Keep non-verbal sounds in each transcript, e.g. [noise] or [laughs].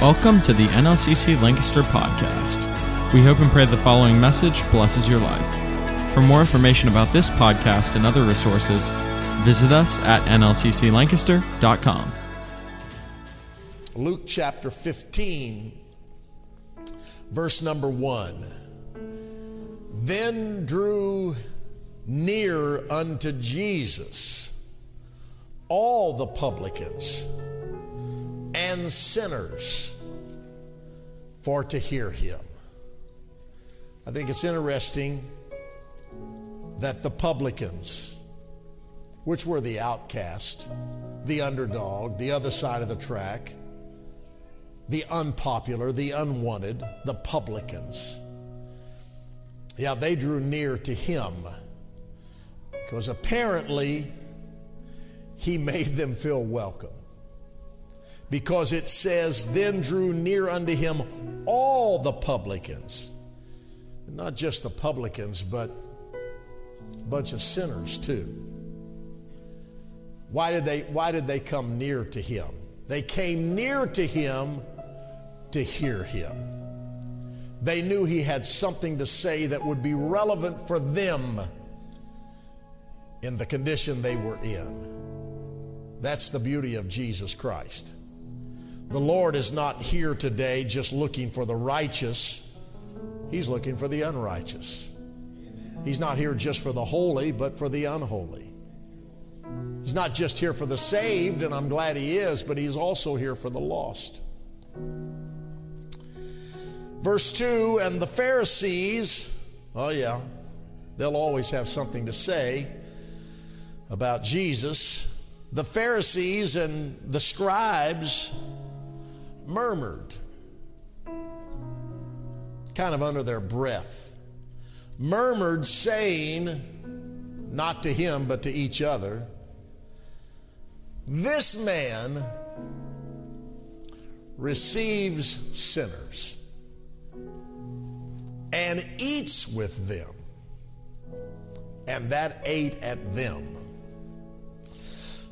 Welcome to the NLCC Lancaster podcast. We hope and pray the following message blesses your life. For more information about this podcast and other resources, visit us at nlcclancaster.com. Luke chapter 15, verse number 1. Then drew near unto Jesus all the publicans and sinners for to hear him. I think it's interesting that the publicans, which were the outcast, the underdog, the other side of the track, the unpopular, the unwanted, the publicans, yeah, they drew near to him because apparently he [laughs] made them feel welcome because it says, Then drew near unto him all the publicans. Not just the publicans, but a bunch of sinners too. Why did they, why did they come near to him? They came near to him to hear him. They knew he had something to say that would be relevant for them in the condition they were in. That's the beauty of Jesus Christ. The Lord is not here today just looking for the righteous, He's looking for the unrighteous. He's not here just for the holy, but for the unholy. He's not just here for the saved, and I'm glad He is, but He's also here for the lost. Verse 2 And the Pharisees, oh yeah, they'll always have something to say about Jesus. The Pharisees and the scribes murmured, kind of under their breath, murmured, saying, not to him, but to each other, This man receives sinners and eats with them. And that ate at them.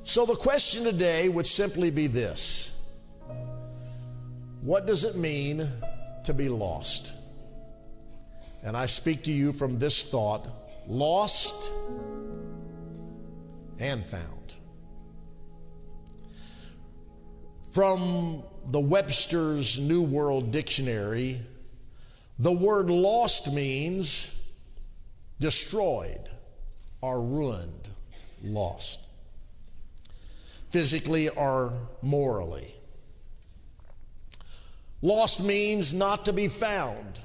So the question today would simply be this what does it mean to be lost? And I speak to you from this thought lost and found. From the Webster's New World Dictionary, the word lost means destroyed or ruined, lost, physically or morally. Lost means not to be found,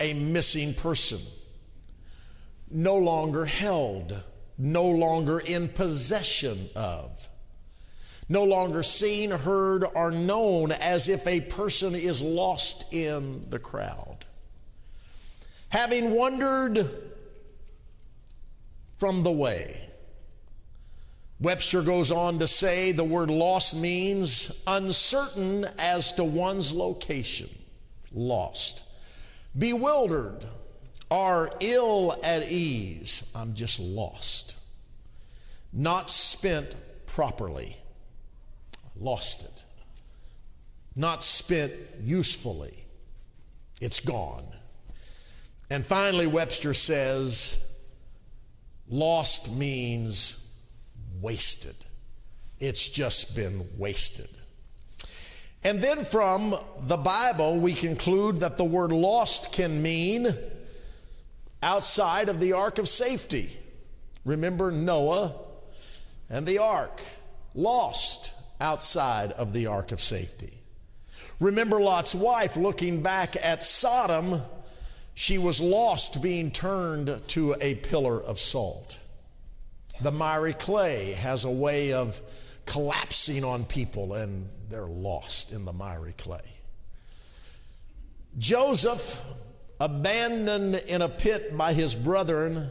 a missing person, no longer held, no longer in possession of, no longer seen, heard, or known as if a person is lost in the crowd. Having wandered from the way, Webster goes on to say the word lost means uncertain as to one's location, lost, bewildered, or ill at ease. I'm just lost. Not spent properly, lost it. Not spent usefully, it's gone. And finally, Webster says, lost means wasted. It's just been wasted. And then from the Bible, we conclude that the word lost can mean outside of the ark of safety. Remember Noah and the ark, lost outside of the ark of safety. Remember Lot's wife looking back at Sodom, she was lost being turned to a pillar of salt. The miry clay has a way of collapsing on people and they're lost in the miry clay. Joseph, abandoned in a pit by his brethren,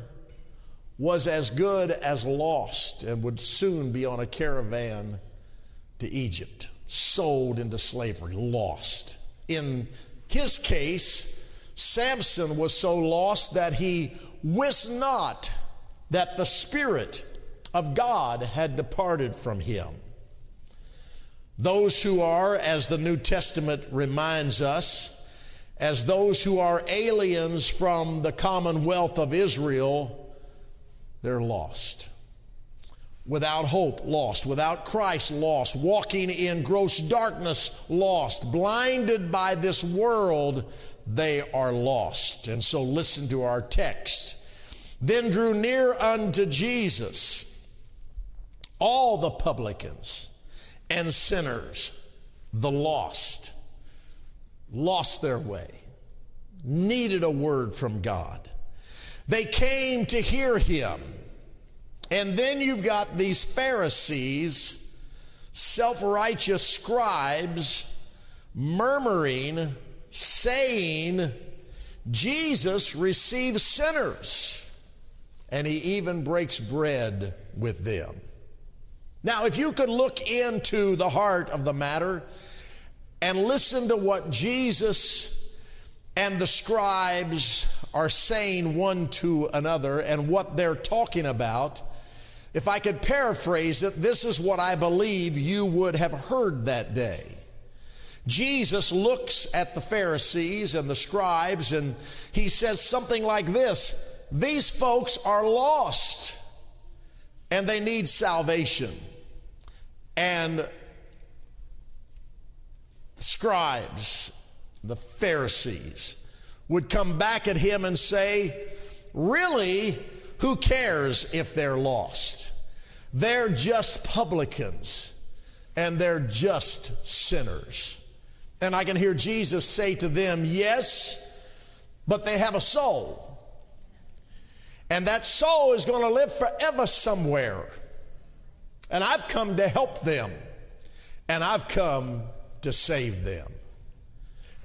was as good as lost and would soon be on a caravan to Egypt, sold into slavery, lost. In his case, Samson was so lost that he wist not that the Spirit of God had departed from him. Those who are, as the New Testament reminds us, as those who are aliens from the commonwealth of Israel, they're lost. Without hope, lost. Without Christ, lost. Walking in gross darkness, lost. Blinded by this world, they are lost. And so listen to our text. Then drew near unto Jesus all the publicans and sinners, the lost lost their way, needed a word from God. They came to hear him. And then you've got these Pharisees, self righteous scribes, murmuring, saying, Jesus receives sinners, and he even breaks bread with them. Now, if you could look into the heart of the matter, and listen to what Jesus and the scribes are saying one to another and what they're talking about, if I could paraphrase it, this is what I believe you would have heard that day. Jesus looks at the Pharisees and the scribes and he says something like this These folks are lost and they need salvation. And the scribes, the Pharisees, would come back at him and say, Really, who cares if they're lost? They're just publicans and they're just sinners. And I can hear Jesus say to them, Yes, but they have a soul. And that soul is going to live forever somewhere. And I've come to help them. And I've come to save them.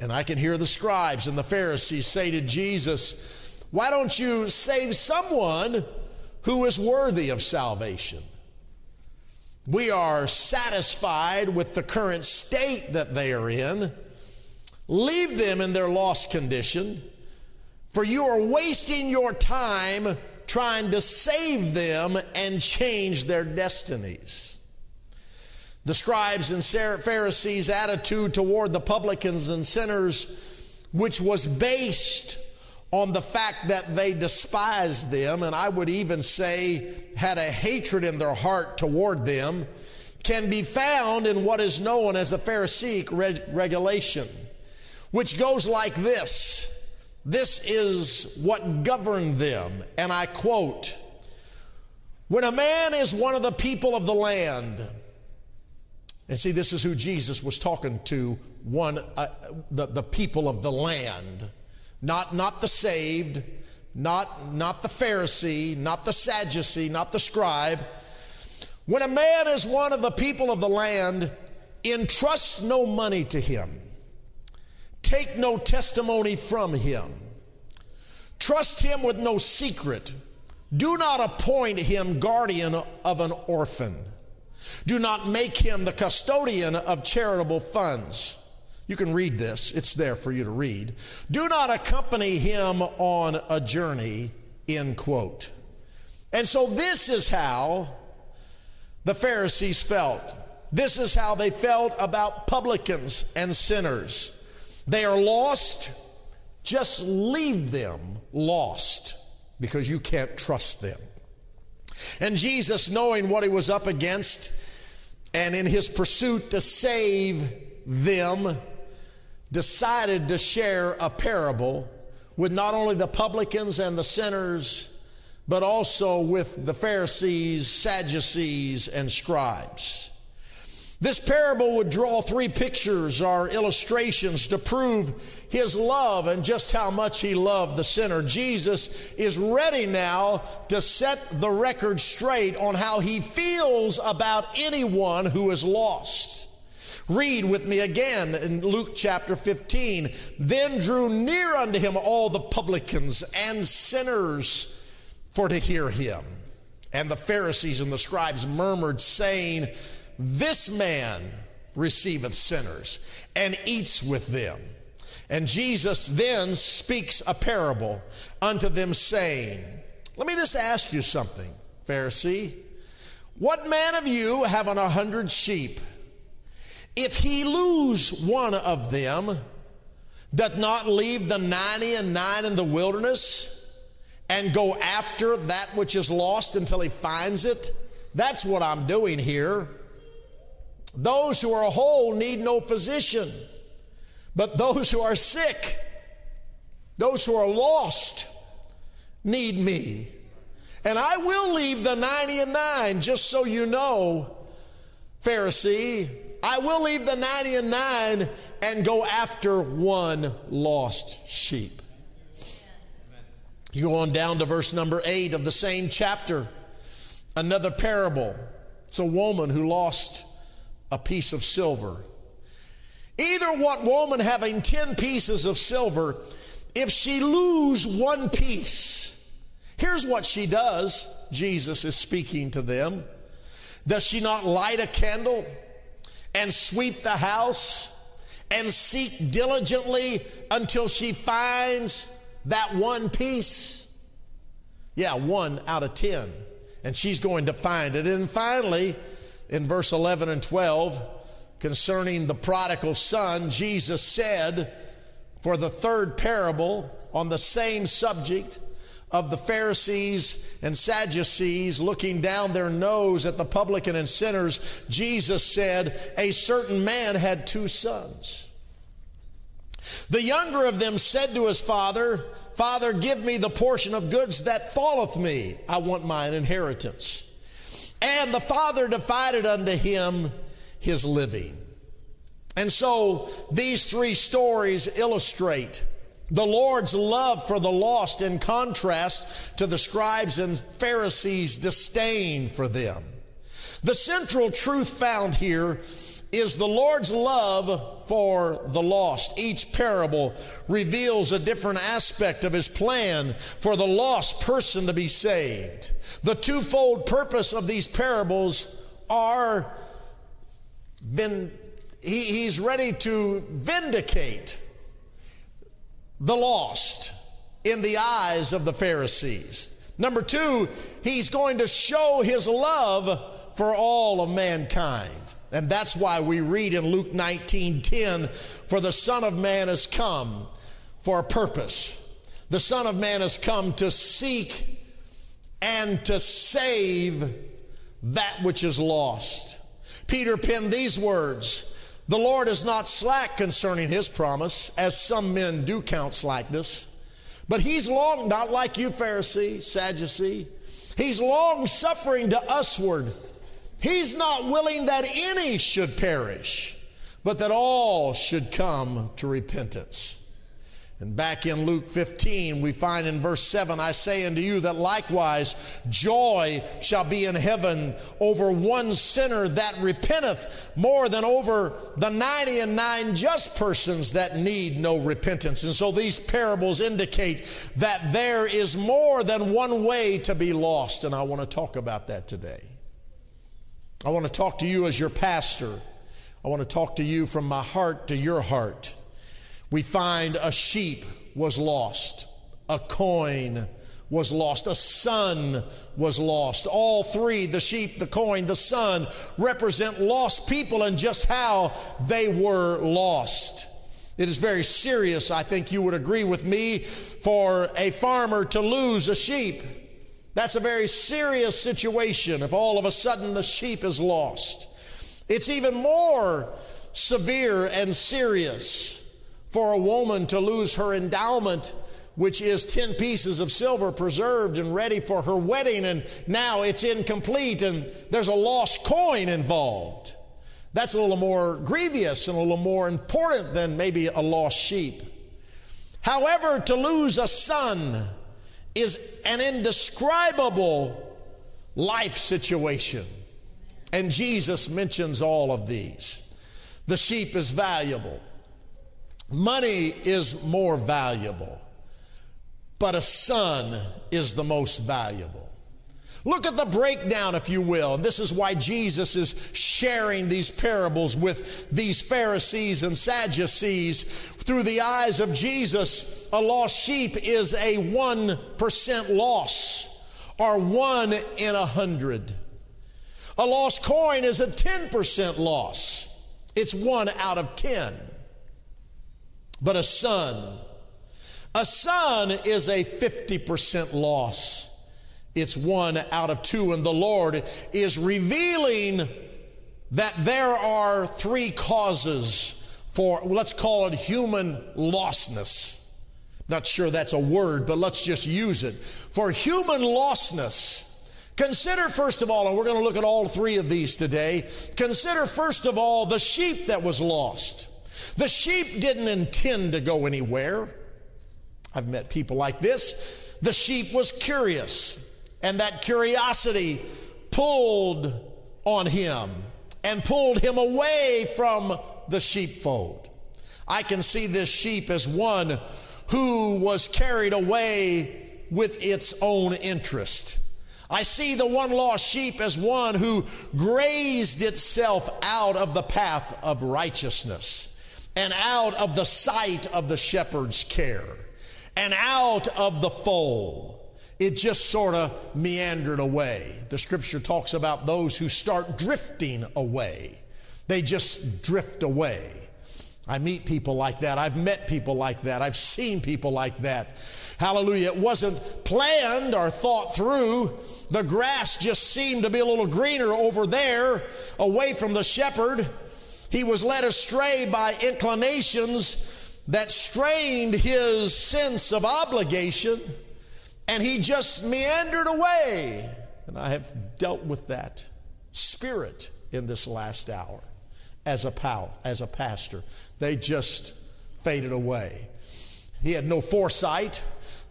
And I can hear the scribes and the Pharisees say to Jesus, Why don't you save someone who is worthy of salvation? We are satisfied with the current state that they are in. Leave them in their lost condition, for you are wasting your time trying to save them and change their destinies. The scribes and Pharisees' attitude toward the publicans and sinners, which was based on the fact that they despised them, and I would even say had a hatred in their heart toward them, can be found in what is known as the Pharisaic reg- regulation, which goes like this This is what governed them, and I quote When a man is one of the people of the land, and see, this is who Jesus was talking to one, uh, the, the people of the land, not, not the saved, not, not the Pharisee, not the Sadducee, not the scribe. When a man is one of the people of the land, entrust no money to him, take no testimony from him, trust him with no secret, do not appoint him guardian of an orphan. Do not make him the custodian of charitable funds. You can read this, it's there for you to read. Do not accompany him on a journey, end quote. And so, this is how the Pharisees felt. This is how they felt about publicans and sinners. They are lost, just leave them lost because you can't trust them. And Jesus, knowing what he was up against, and in his pursuit to save them, decided to share a parable with not only the publicans and the sinners, but also with the Pharisees, Sadducees, and scribes. This parable would draw three pictures or illustrations to prove his love and just how much he loved the sinner. Jesus is ready now to set the record straight on how he feels about anyone who is lost. Read with me again in Luke chapter 15. Then drew near unto him all the publicans and sinners for to hear him. And the Pharisees and the scribes murmured, saying, this man receiveth sinners and eats with them. And Jesus then speaks a parable unto them, saying, Let me just ask you something, Pharisee. What man of you, having a hundred sheep, if he lose one of them, doth not leave the ninety and nine in the wilderness and go after that which is lost until he finds it? That's what I'm doing here. Those who are whole need no physician, but those who are sick, those who are lost, need me. And I will leave the 90 and 9, just so you know, Pharisee. I will leave the 90 and 9 and go after one lost sheep. You go on down to verse number 8 of the same chapter, another parable. It's a woman who lost a piece of silver. Either what woman having 10 pieces of silver, if she lose one piece, Here's what she does. Jesus is speaking to them. Does she not light a candle and sweep the house and seek diligently until she finds that one piece? Yeah, one out of ten. And she's going to find it. And finally, in verse 11 and 12, concerning the prodigal son, Jesus said, for the third parable on the same subject, of the Pharisees and Sadducees looking down their nose at the publican and sinners, Jesus said, A certain man had two sons. The younger of them said to his father, Father, give me the portion of goods that falleth me. I want mine inheritance. And the father divided unto him his living. And so these three stories illustrate the Lord's love for the lost in contrast to the scribes and Pharisees' disdain for them. The central truth found here is the Lord's love for the lost. Each parable reveals a different aspect of his plan for the lost person to be saved. The twofold purpose of these parables are been, he, he's ready to vindicate the lost in the eyes of the Pharisees. Number two, he's going to show his love for all of mankind. And that's why we read in Luke 19 10, for the Son of Man has come for a purpose. The Son of Man has come to seek and to save that which is lost. Peter penned these words the Lord is not slack concerning his promise, as some men do count slackness, but he's long, not like you, Pharisee, Sadducee. He's long suffering to usward. He's not willing that any should perish, but that all should come to repentance. And back in Luke 15, we find in verse 7 I say unto you that likewise joy shall be in heaven over one sinner that repenteth more than over the 90 and nine just persons that need no repentance. And so these parables indicate that there is more than one way to be lost. And I want to talk about that today. I want to talk to you as your pastor. I want to talk to you from my heart to your heart we find a sheep was lost, a coin was lost, a son was lost. All three, the sheep, the coin, the son, represent lost people and just how they were lost. It is very serious, I think you would agree with me, for a farmer to lose a sheep. That's a very serious situation if all of a sudden the sheep is lost. It's even more severe and serious for a woman to lose her endowment which is 10 pieces of silver preserved and ready for her wedding, and now it's incomplete and there's a lost coin involved. That's a little more grievous and a little more important than maybe a lost sheep. However, to lose a son is an indescribable life situation. And Jesus mentions all of these. The sheep is valuable. Money is more valuable, but a son is the most valuable. Look at the breakdown, if you will. This is why Jesus is sharing these parables with these Pharisees and Sadducees. Through the eyes of Jesus, a lost sheep is a 1% loss, or one in a hundred. A lost coin is a 10% loss It's one out of ten. But a son, a son is a 50% loss. It's one out of two. And the Lord is revealing that there are three causes for, let's call it human lostness. Not sure that's a word, but let's just use it. For human lostness, consider first of all, and we're going to look at all three of these today. Consider first of all the sheep that was lost. The sheep didn't intend to go anywhere. I've met people like this. The sheep was curious, and that curiosity pulled on him and pulled him away from the sheepfold. I can see this sheep as one who was carried away with its own interest. I see the one lost sheep as one who grazed itself out of the path of righteousness and out of the sight of the shepherd's care and out of the fold. It just sort of meandered away. The scripture talks about those who start drifting away. They just drift away. I meet people like that. I've met people like that. I've seen people like that. Hallelujah. It wasn't planned or thought through. The grass just seemed to be a little greener over there, away from the shepherd. He was led astray by inclinations that strained his sense of obligation, and he just meandered away. And I have dealt with that spirit in this last hour as a pal, as a pastor. They just faded away. He had no foresight.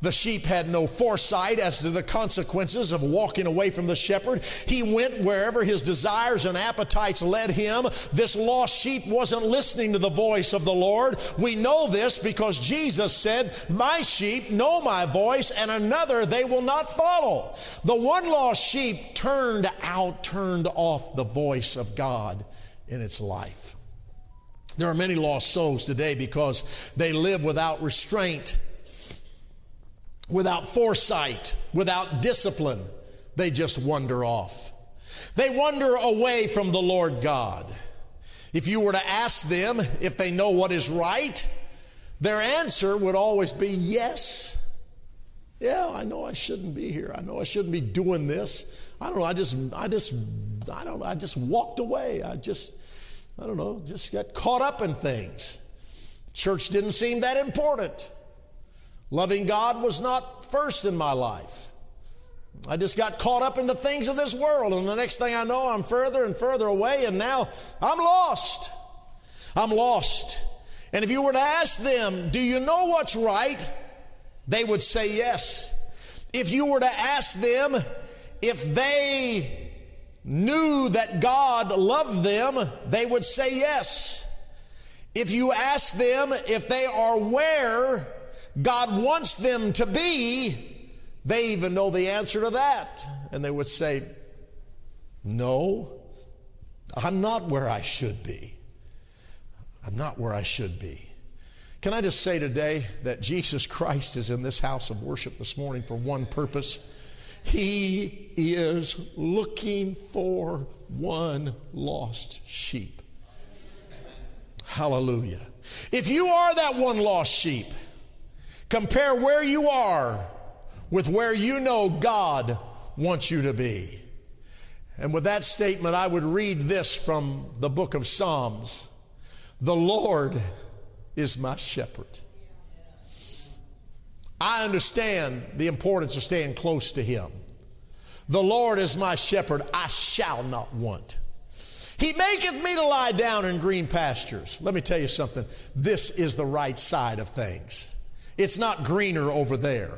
The sheep had no foresight as to the consequences of walking away from the shepherd. He went wherever his desires and appetites led him. This lost sheep wasn't listening to the voice of the Lord. We know this because Jesus said, My sheep know my voice, and another they will not follow. The one lost sheep turned out, turned off the voice of God in its life. There are many lost souls today because they live without restraint, without foresight, without discipline. They just wander off. They wander away from the Lord God. If you were to ask them if they know what is right, their answer would always be yes. Yeah, I know I shouldn't be here. I know I shouldn't be doing this. I don't know. I just, I just, I don't know. I just walked away. I just, I don't know, just got caught up in things. Church didn't seem that important. Loving God was not first in my life. I just got caught up in the things of this world, and the next thing I know, I'm further and further away, and now I'm lost. I'm lost. And if you were to ask them, Do you know what's right? they would say yes. If you were to ask them if they knew that God loved them, they would say yes. If you ask them if they are where God wants them to be, they even know the answer to that. And they would say, No, I'm not where I should be. I'm not where I should be. Can I just say today that Jesus Christ is in this house of worship this morning for one purpose? He is looking for one lost sheep. Hallelujah. If you are that one lost sheep, compare where you are with where you know God wants you to be. And with that statement, I would read this from the book of Psalms The Lord is my shepherd. I understand the importance of staying close to Him. The Lord is my shepherd, I shall not want. He maketh me to lie down in green pastures. Let me tell you something. This is the right side of things. It's not greener over there.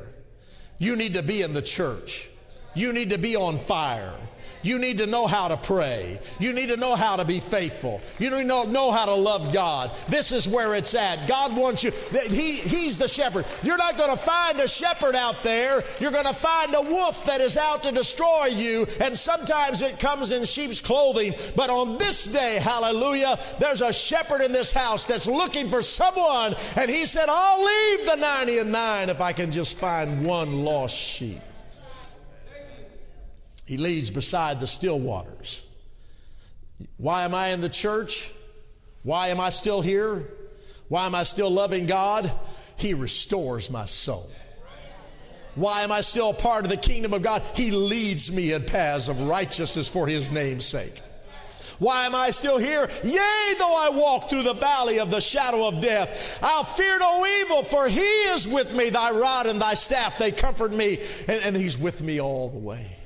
You need to be in the church. You need to be on fire. You need to know how to pray. You need to know how to be faithful. You need to know, know how to love God. This is where it's at. God wants you. He, he's the shepherd. You're not going to find a shepherd out there. You're going to find a wolf that is out to destroy you. And sometimes it comes in sheep's clothing. But on this day, hallelujah, there's a shepherd in this house that's looking for someone. And he said, I'll leave the 90 and 9 if I can just find one lost sheep. He leads beside the still waters. Why am I in the church? Why am I still here? Why am I still loving God? He restores my soul. Why am I still a part of the kingdom of God? He leads me in paths of righteousness for his name's sake. Why am I still here? Yea, though I walk through the valley of the shadow of death, I'll fear no evil, for he is with me. Thy rod and thy staff, they comfort me, and, and he's with me all the way.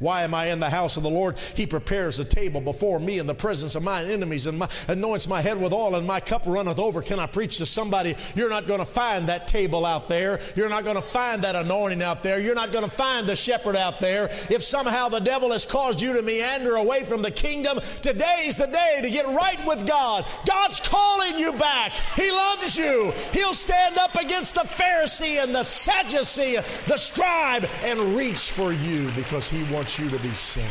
Why am I in the house of the Lord? He prepares a table before me in the presence of mine enemies and my, anoints my head with oil and my cup runneth over. Can I preach to somebody? You're not going to find that table out there. You're not going to find that anointing out there. You're not going to find the shepherd out there. If somehow the devil has caused you to meander away from the kingdom, today's the day to get right with God. God's calling you back. He loves you. He'll stand up against the Pharisee and the Sadducee, the scribe, and reach for you because he wants you to be saved.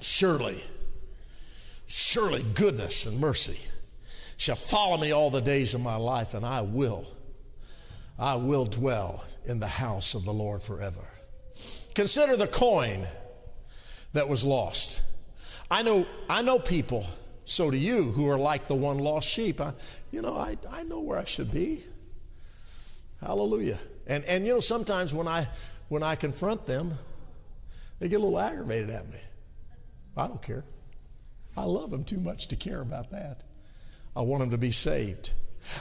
Surely, surely goodness and mercy shall follow me all the days of my life, and I will, I will dwell in the house of the Lord forever. Consider the coin that was lost. I know, I know people, so do you, who are like the one lost sheep. I, you know, I, I know where I should be. Hallelujah. And, and you know, sometimes when I, when I confront them, they get a little aggravated at me. I don't care. I love them too much to care about that. I want them to be saved.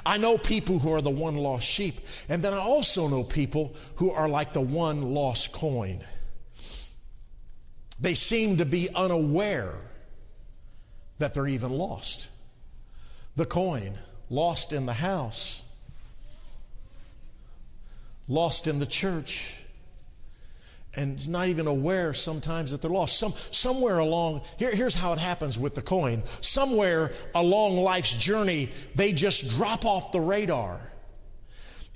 I know people who are the one lost sheep, and then I also know people who are like the one lost coin. They seem to be unaware that they're even lost. The coin lost in the house, lost in the church, and not even aware sometimes that they're lost. Some, somewhere along, here, here's how it happens with the coin. Somewhere along life's journey, they just drop off the radar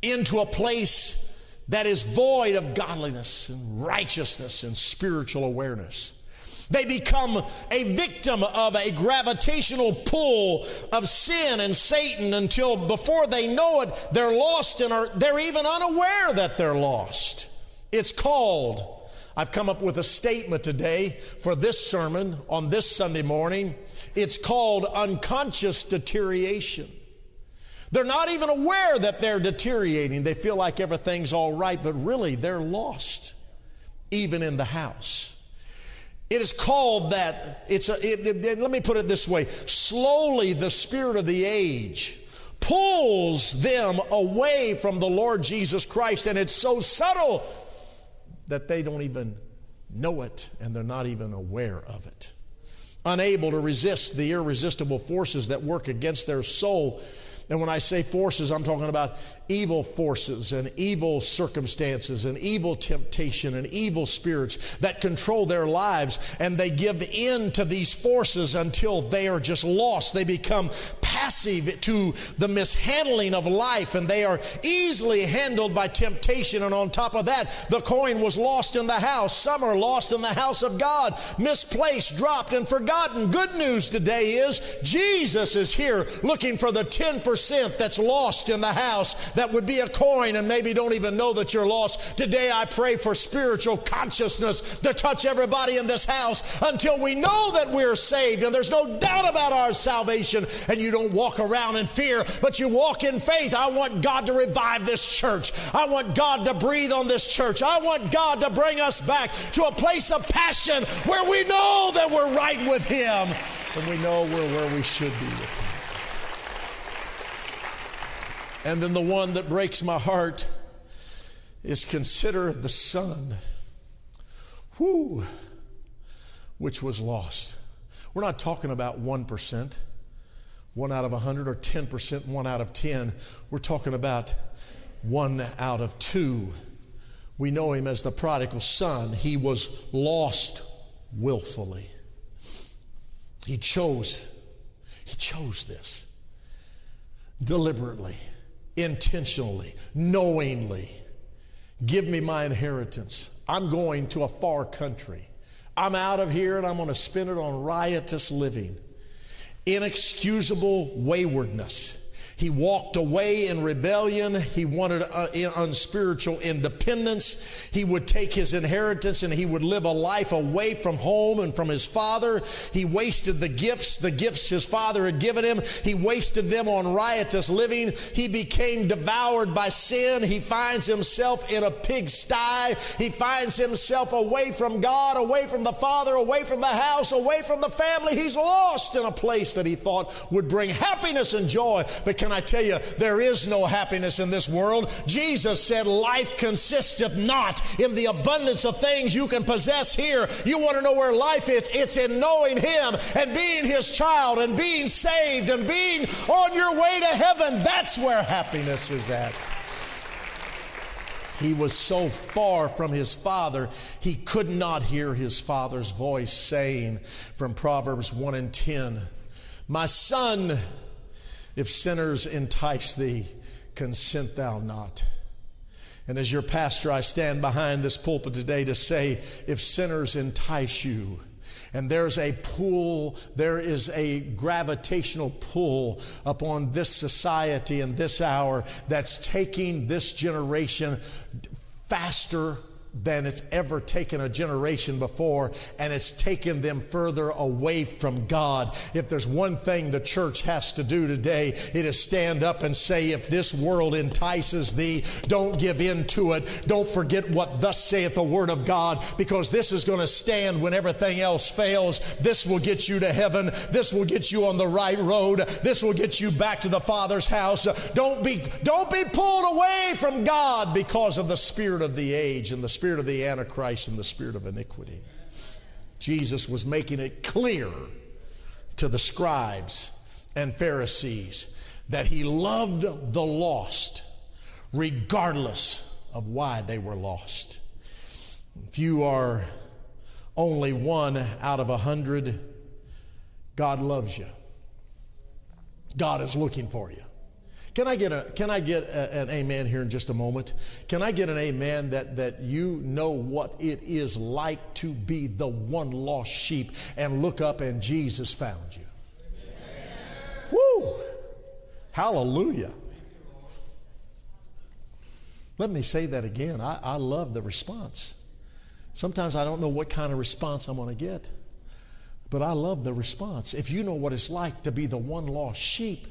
into a place that is void of godliness and righteousness and spiritual awareness. They become a victim of a gravitational pull of sin and Satan until before they know it, they're lost and are, they're even unaware that they're lost. It's called, I've come up with a statement today for this sermon on this Sunday morning. It's called unconscious deterioration. They're not even aware that they're deteriorating. They feel like everything's all right, but really they're lost, even in the house. It is called that. It's a, it, it, let me put it this way slowly, the spirit of the age pulls them away from the Lord Jesus Christ, and it's so subtle that they don't even know it and they're not even aware of it. Unable to resist the irresistible forces that work against their soul and when I say forces, I'm talking about evil forces and evil circumstances and evil temptation and evil spirits that control their lives. And they give in to these forces until they are just lost. They become passive to the mishandling of life and they are easily handled by temptation. And on top of that, the coin was lost in the house. Some are lost in the house of God, misplaced, dropped, and forgotten. Good news today is Jesus is here looking for the 10% that's lost in the house that would be a coin and maybe don't even know that you're lost. Today I pray for spiritual consciousness to touch everybody in this house until we know that we're saved and there's no doubt about our salvation and you don't walk around in fear, but you walk in faith. I want God to revive this church. I want God to breathe on this church. I want God to bring us back to a place of passion where we know that we're right with Him and we know we're where we should be with Him. And then the one that breaks my heart is consider the son, who, which was lost. We're not talking about 1%, one out of 100, or 10%, one out of 10. We're talking about one out of two. We know him as the prodigal son. He was lost willfully. He chose, he chose this deliberately intentionally, knowingly. Give me my inheritance. I'm going to a far country. I'm out of here and I'm going to spend it on riotous living, inexcusable waywardness. He walked away in rebellion. He wanted uh, unspiritual independence. He would take his inheritance and he would live a life away from home and from his father. He wasted the gifts, the gifts his father had given him. He wasted them on riotous living. He became devoured by sin. He finds himself in a pigsty. He finds himself away from God, away from the Father, away from the house, away from the family. He's lost in a place that he thought would bring happiness and joy. But can I tell you, there is no happiness in this world. Jesus said, Life consisteth not in the abundance of things you can possess here. You want to know where life is? It's in knowing Him and being His child and being saved and being on your way to heaven. That's where happiness is at. He was so far from his father, he could not hear his father's voice saying from Proverbs 1 and 10, My son, if sinners entice thee, consent thou not. And as your pastor, I stand behind this pulpit today to say, if sinners entice you, and there's a pull, there is a gravitational pull upon this society and this hour that's taking this generation faster than it's ever taken a generation before, and it's taken them further away from God. If there's one thing the church has to do today, it is stand up and say, If this world entices thee, don't give in to it. Don't forget what thus saith the word of God, because this is going to stand when everything else fails. This will get you to heaven. This will get you on the right road. This will get you back to the Father's house. Don't be, don't be pulled away from God because of the spirit of the age and the spirit spirit of the Antichrist and the spirit of iniquity. Jesus was making it clear to the scribes and Pharisees that he loved the lost regardless of why they were lost. If you are only one out of a hundred, God loves you. God is looking for you. Can I get a can I get a, an amen here in just a moment? Can I get an amen that that you know what it is like to be the one lost sheep and look up and Jesus found you? Amen. Woo! Hallelujah. Let me say that again. I, I love the response. Sometimes I don't know what kind of response I'm going to get, but I love the response. If you know what it's like to be the one lost sheep,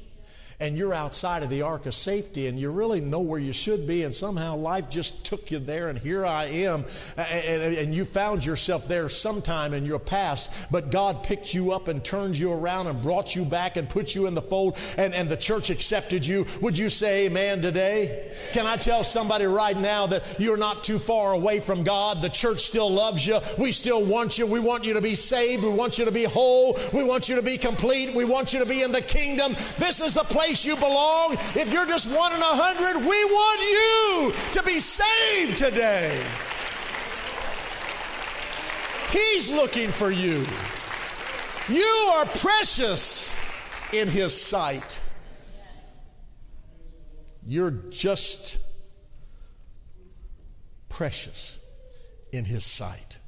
and you're outside of the ark of safety and you really know where you should be, and somehow life just took you there, and here I am, and, and, you found yourself there sometime in your past, but God picked you up and turned you around and brought you back and put you in the fold, and, and the church accepted you. Would you say amen today? Can I tell somebody right now that you're not too far away from God? The church still loves you. We still want you. We want you to be saved. We want you to be whole. We want you to be complete. We want you to be in the kingdom. This is the place place you belong. If you're just one in a hundred, we want you to be saved today. He's looking for you. You are precious in His sight. You're just precious in His sight.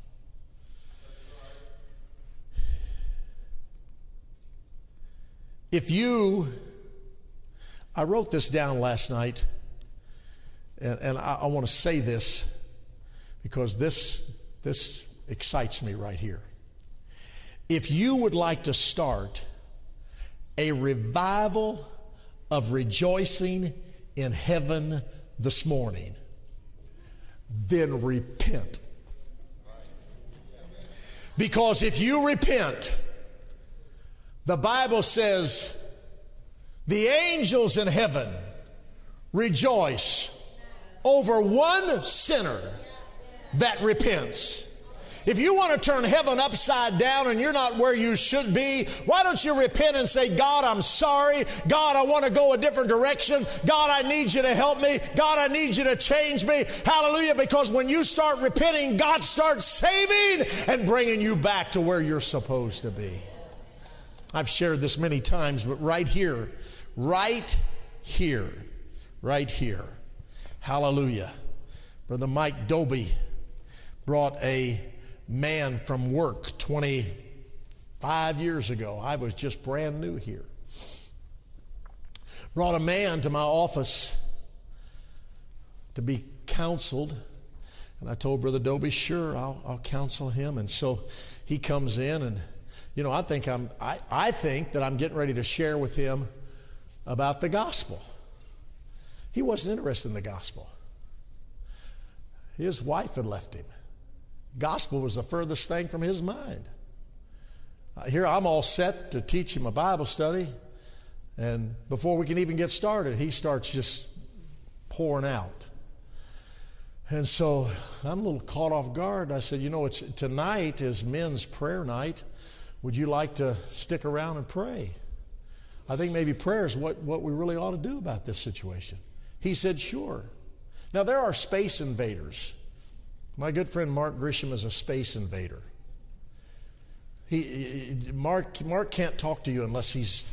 If you I wrote this down last night, and, and I, I want to say this because this, this excites me right here. If you would like to start a revival of rejoicing in heaven this morning, then repent. Because if you repent, the Bible says the angels in heaven rejoice over one sinner that repents. If you want to turn heaven upside down and you're not where you should be, why don't you repent and say, God, I'm sorry. God, I want to go a different direction. God, I need you to help me. God, I need you to change me. Hallelujah. Because when you start repenting, God starts saving and bringing you back to where you're supposed to be. I've shared this many times, but right here, right here, right here. Hallelujah. Brother Mike Doby brought a man from work 25 years ago. I was just brand new here. brought a man to my office to be counseled. And I told Brother Doby, sure, I'll, I'll counsel him. And so he comes in, and, you know, I think, I'm, I, I think that I'm getting ready to share with him about the gospel. He wasn't interested in the gospel. His wife had left him. Gospel was the furthest thing from his mind. Uh, here I'm all set to teach him a Bible study. And before we can even get started, he starts just pouring out. And so I'm a little caught off guard. I said, You know, it's, tonight is men's prayer night. Would you like to stick around and pray? I think maybe prayer is what, what we really ought to do about this situation. He said, Sure. Now, there are space invaders. My good friend Mark Grisham is a space invader. He, Mark, Mark can't talk to you unless he's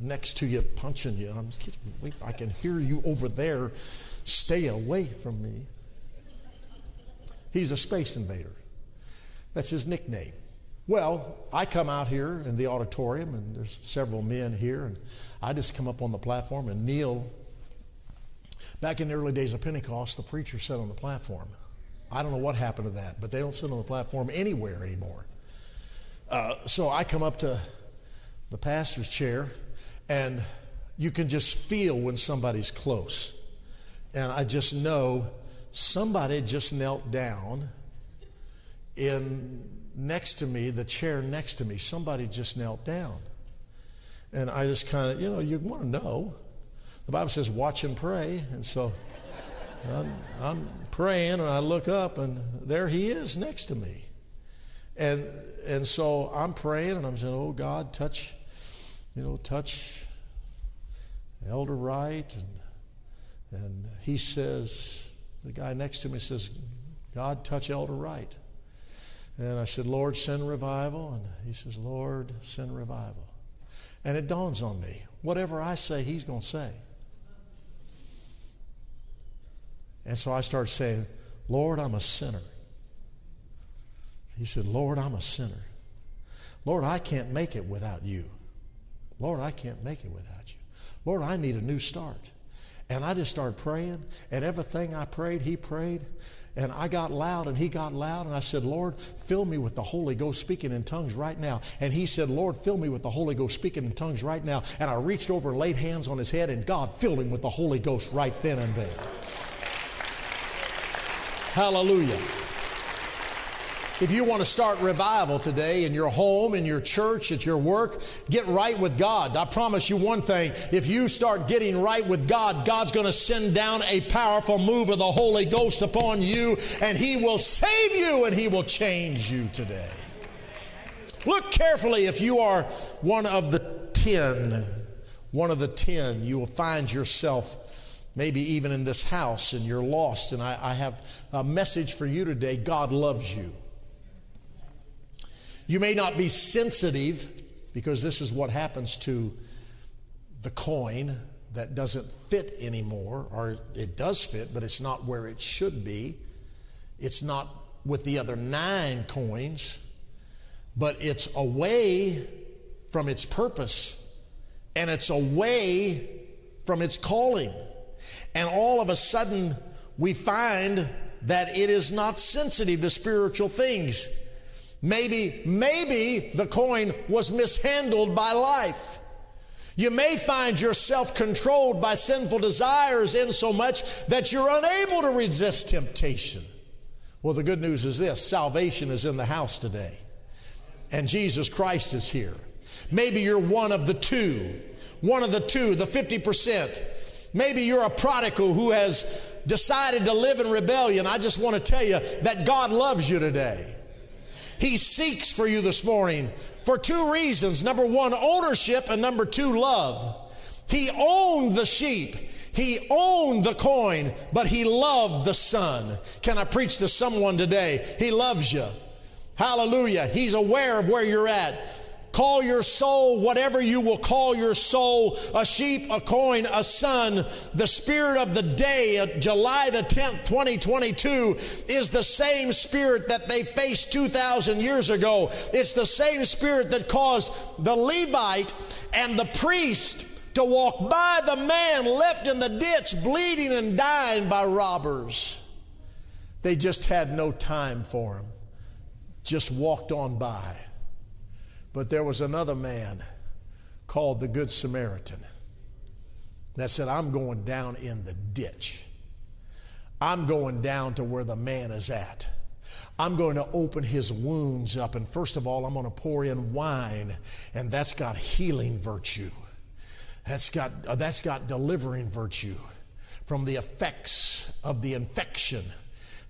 next to you punching you. I'm, kidding. I can hear you over there. Stay away from me. He's a space invader. That's his nickname. Well, I come out here in the auditorium, and there's several men here, and I just come up on the platform, and Neil, back in the early days of Pentecost, the preacher sat on the platform. I don't know what happened to that, but they don't sit on the platform anywhere anymore. Uh, so I come up to the pastor's chair, and you can just feel when somebody's close. And I just know somebody just knelt down in next to me, the chair next to me. Somebody just knelt down. And I just kind of, you know, you want to know. The Bible says, watch and pray. And so I'm, I'm praying and I look up and there he is next to me. And, and so I'm praying and I'm saying, oh God, touch you know, touch Elder Wright. And, and he says, the guy next to me says, God, touch Elder Wright. And I said, Lord, send revival. And he says, Lord, send revival. And it dawns on me whatever I say, he's going to say. And so I started saying, Lord, I'm a sinner. He said, Lord, I'm a sinner. Lord, I can't make it without you. Lord, I can't make it without you. Lord, I need a new start. And I just started praying, and everything I prayed, he prayed. And I got loud and he got loud, and I said, Lord, fill me with the Holy Ghost speaking in tongues right now. And he said, Lord, fill me with the Holy Ghost speaking in tongues right now. And I reached over and laid hands on his head, and God filled him with the Holy Ghost right then and there. Hallelujah. If you want to start revival today in your home, in your church, at your work, get right with God. I promise you one thing. If you start getting right with God, God's going to send down a powerful move of the Holy Ghost upon you, and He will save you and He will change you today. Look carefully if you are one of the ten, one of the ten, you will find yourself maybe even in this house and you're lost. And I, I have a message for you today God loves you. You may not be sensitive because this is what happens to the coin that doesn't fit anymore, or it does fit, but it's not where it should be. It's not with the other nine coins, but it's away from its purpose and it's away from its calling. And all of a sudden, we find that it is not sensitive to spiritual things. Maybe, maybe the coin was mishandled by life. You may find yourself controlled by sinful desires in so much that you're unable to resist temptation. Well, the good news is this salvation is in the house today, and Jesus Christ is here. Maybe you're one of the two, one of the two, the 50%. Maybe you're a prodigal who has decided to live in rebellion. I just want to tell you that God loves you today. He seeks for you this morning for two reasons. Number one, ownership, and number two, love. He owned the sheep. He owned the coin, but he loved the son. Can I preach to someone today? He loves you. Hallelujah. He's aware of where you're at. Call your soul whatever you will call your soul a sheep, a coin, a son. The spirit of the day, uh, July the 10th, 2022, is the same spirit that they faced 2,000 years ago. It's the same spirit that caused the Levite and the priest to walk by the man left in the ditch bleeding and dying by robbers. They just had no time for him, just walked on by. But there was another man called the Good Samaritan that said, I'm going down in the ditch. I'm going down to where the man is at. I'm going to open his wounds up. And first of all, I'm going to pour in wine, and that's got healing virtue. That's got, uh, that's got delivering virtue from the effects of the infection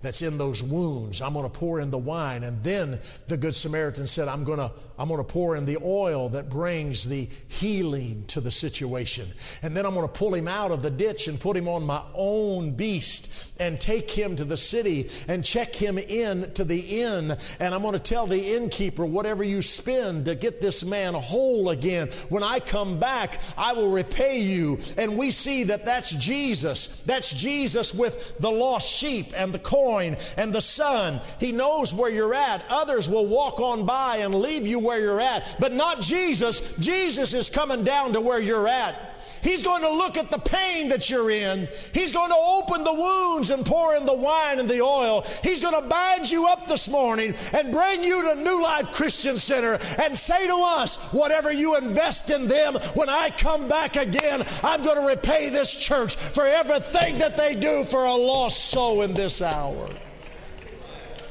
that's in those wounds. I'm going to pour in the wine. And then the Good Samaritan said, I'm going to, I'm going to pour in the oil that brings the healing to the situation. And then I'm going to pull him out of the ditch and put him on my own beast and take him to the city and check him in to the inn. And I'm going to tell the innkeeper, whatever you spend to get this man whole again, when I come back, I will repay you. And we see that that's Jesus. That's Jesus with the lost sheep and the corn and the son. He knows where you're at. Others will walk on by and leave you where you're at, but not Jesus. Jesus is coming down to where you're at. He's going to look at the pain that you're in. He's going to open the wounds and pour in the wine and the oil. He's going to bind you up this morning and bring you to New Life Christian Center and say to us, whatever you invest in them, when I come back again, I'm going to repay this church for everything that they do for a lost soul in this hour.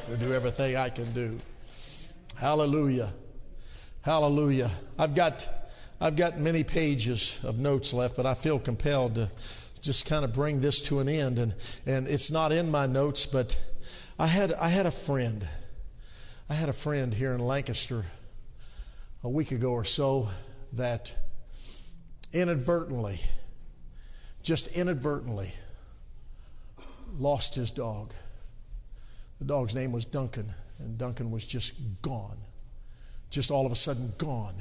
I'll do everything I can do. Hallelujah. Hallelujah. I've got I've got many pages of notes left, but I feel compelled to just kind of bring this to an end. And, and it's not in my notes, but I had, I had a friend. I had a friend here in Lancaster a week ago or so that inadvertently, just inadvertently, lost his dog. The dog's name was Duncan, and Duncan was just gone. Just all of a sudden gone.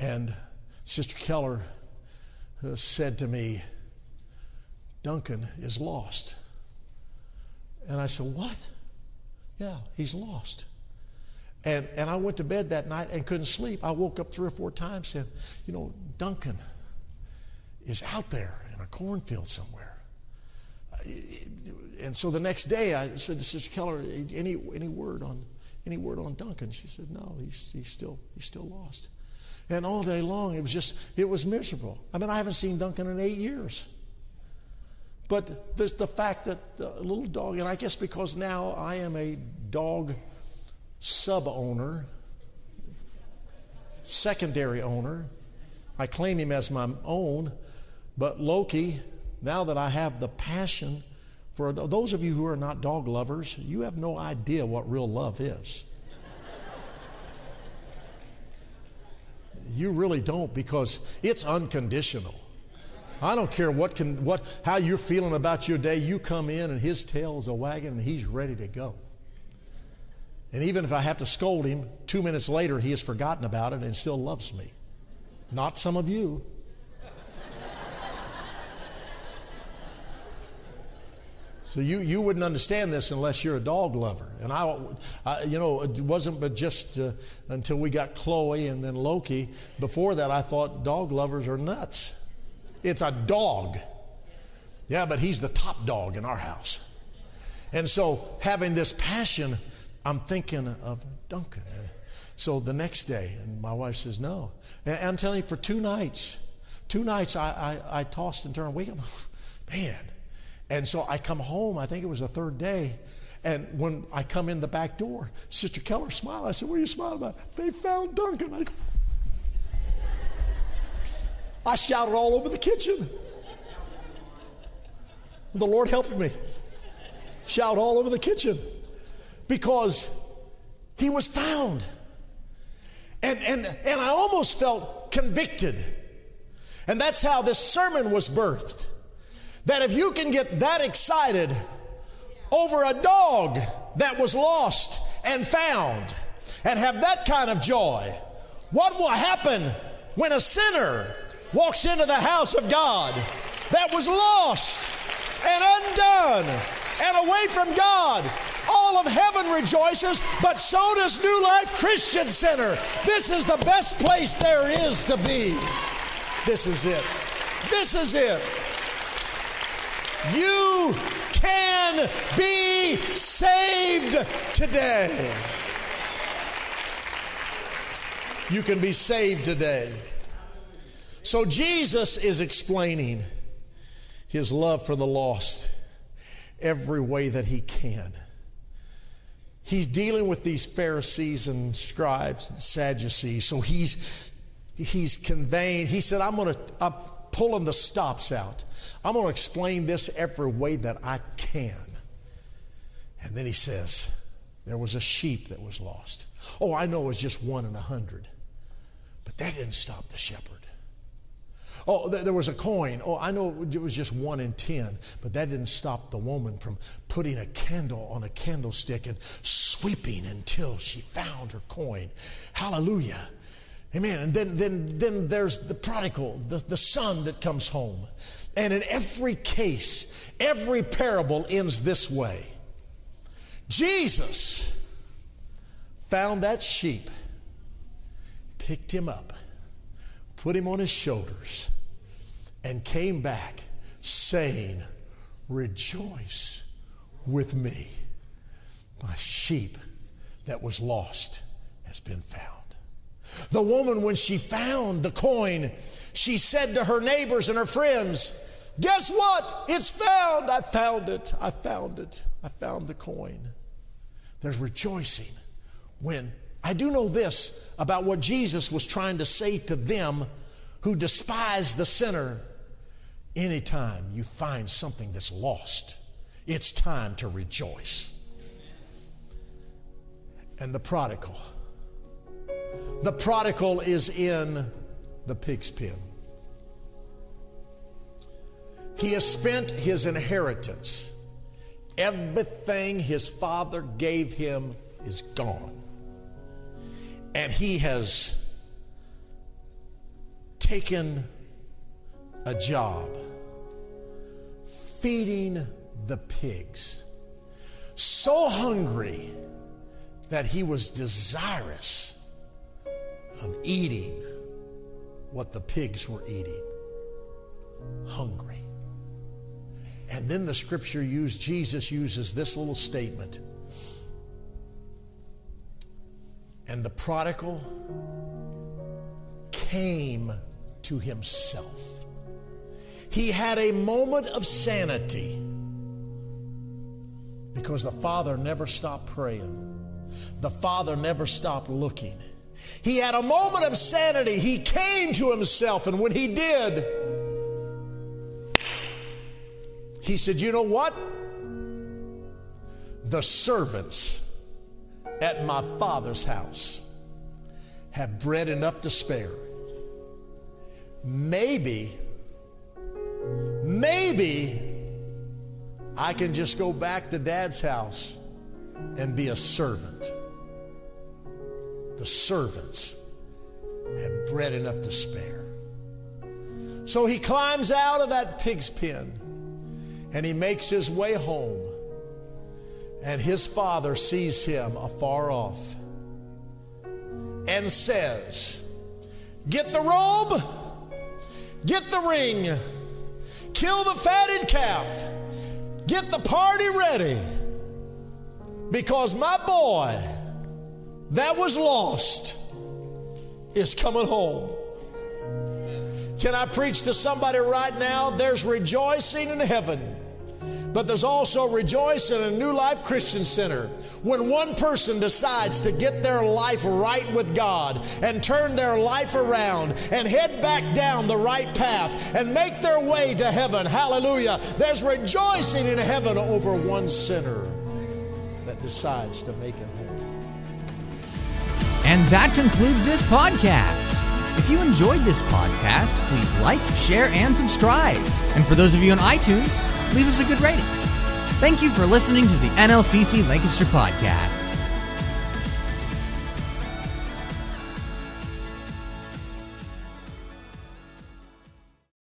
And Sister Keller uh, said to me, Duncan is lost. And I said, What? Yeah, he's lost. And, and I went to bed that night and couldn't sleep. I woke up three or four times saying, You know, Duncan is out there in a cornfield somewhere. And so the next day I said to Sister Keller, any, any word on any word on Duncan? She said, No, he's, he's, still, he's still lost. And all day long, it was just, it was miserable. I mean, I haven't seen Duncan in eight years. But there's the fact that the little dog, and I guess because now I am a dog sub owner, secondary owner, I claim him as my own. But Loki, now that I have the passion for those of you who are not dog lovers, you have no idea what real love is. You really don't because it's unconditional. I don't care what can what how you're feeling about your day. You come in and his tail's a wagging and he's ready to go. And even if I have to scold him, two minutes later he has forgotten about it and still loves me. Not some of you. So you, you wouldn't understand this unless you're a dog lover. And I, I you know, it wasn't but just uh, until we got Chloe and then Loki. Before that, I thought dog lovers are nuts. It's a dog. Yeah, but he's the top dog in our house. And so having this passion, I'm thinking of Duncan. And so the next day, and my wife says, no. And I'm telling you, for two nights, two nights I, I, I tossed and turned, wake up, [laughs] man, and so I come home, I think it was the third day, and when I come in the back door, Sister Keller smiled. I said, What are you smiling about? They found Duncan. I, I shouted all over the kitchen. The Lord helped me. Shout all over the kitchen because he was found. And, and, and I almost felt convicted. And that's how this sermon was birthed that if you can get that excited over a dog that was lost and found and have that kind of joy, what will happen when a sinner walks into the house of God that was lost and undone and away from God? All of heaven rejoices, but so does New Life Christian Center. This is the best place there is to be. This is it. This is it. You can be saved today. You can be saved today. So Jesus is explaining his love for the lost every way that he can. He's dealing with these Pharisees and scribes and Sadducees. So he's he's conveying, he said, I'm gonna I'm pulling the stops out. I'm gonna explain this every way that I can. And then he says, There was a sheep that was lost. Oh, I know it was just one in a hundred. But that didn't stop the shepherd. Oh, there was a coin. Oh, I know it was just one in ten, but that didn't stop the woman from putting a candle on a candlestick and sweeping until she found her coin. Hallelujah. Amen. And then, then, then there's the prodigal, the, the son that comes home. And in every case, every parable ends this way Jesus found that sheep, picked him up put him on his shoulders, and came back saying, Rejoice with me. My sheep that was lost has been found. The woman, when she found the coin, she said to her neighbors and her friends, Guess what? It's found. I found it. I found it. I found the coin. There's rejoicing when I do know this about what Jesus was trying to say to them who despise the sinner. Anytime you find something that's lost, it's time to rejoice. And the prodigal. The prodigal is in the pig's pen. He has spent his inheritance. Everything his father gave him is gone and he has taken a job feeding the pigs. So hungry that he was desirous of eating what the pigs were eating. Hungry. And then the scripture used, Jesus uses this little statement And the prodigal came to himself. He had a moment of sanity because the father never stopped praying, the father never stopped looking. He had a moment of sanity. He came to himself, and when he did, he said, You know what? The servants at my father's house have bread enough to spare. Maybe, maybe I can just go back to dad's house and be a servant. The servants have bread enough to spare. So he climbs out of that pig's pen and he makes his way home. And his father sees him afar off and says, Get the robe, get the ring, kill the fatted calf, get the party ready, because my boy that was lost is coming home. Can I preach to somebody right now? There's rejoicing in heaven but there's also rejoicing in a New Life Christian Center when one person decides to get their life right with God and turn their life around and head back down the right path and make their way to heaven. Hallelujah. There's rejoicing in heaven over one sinner that decides to make it. And that concludes this podcast. If you enjoyed this podcast, please like, share, and subscribe. And for those of you on iTunes, leave us a good rating. Thank you for listening to the NLCC Lancaster podcast.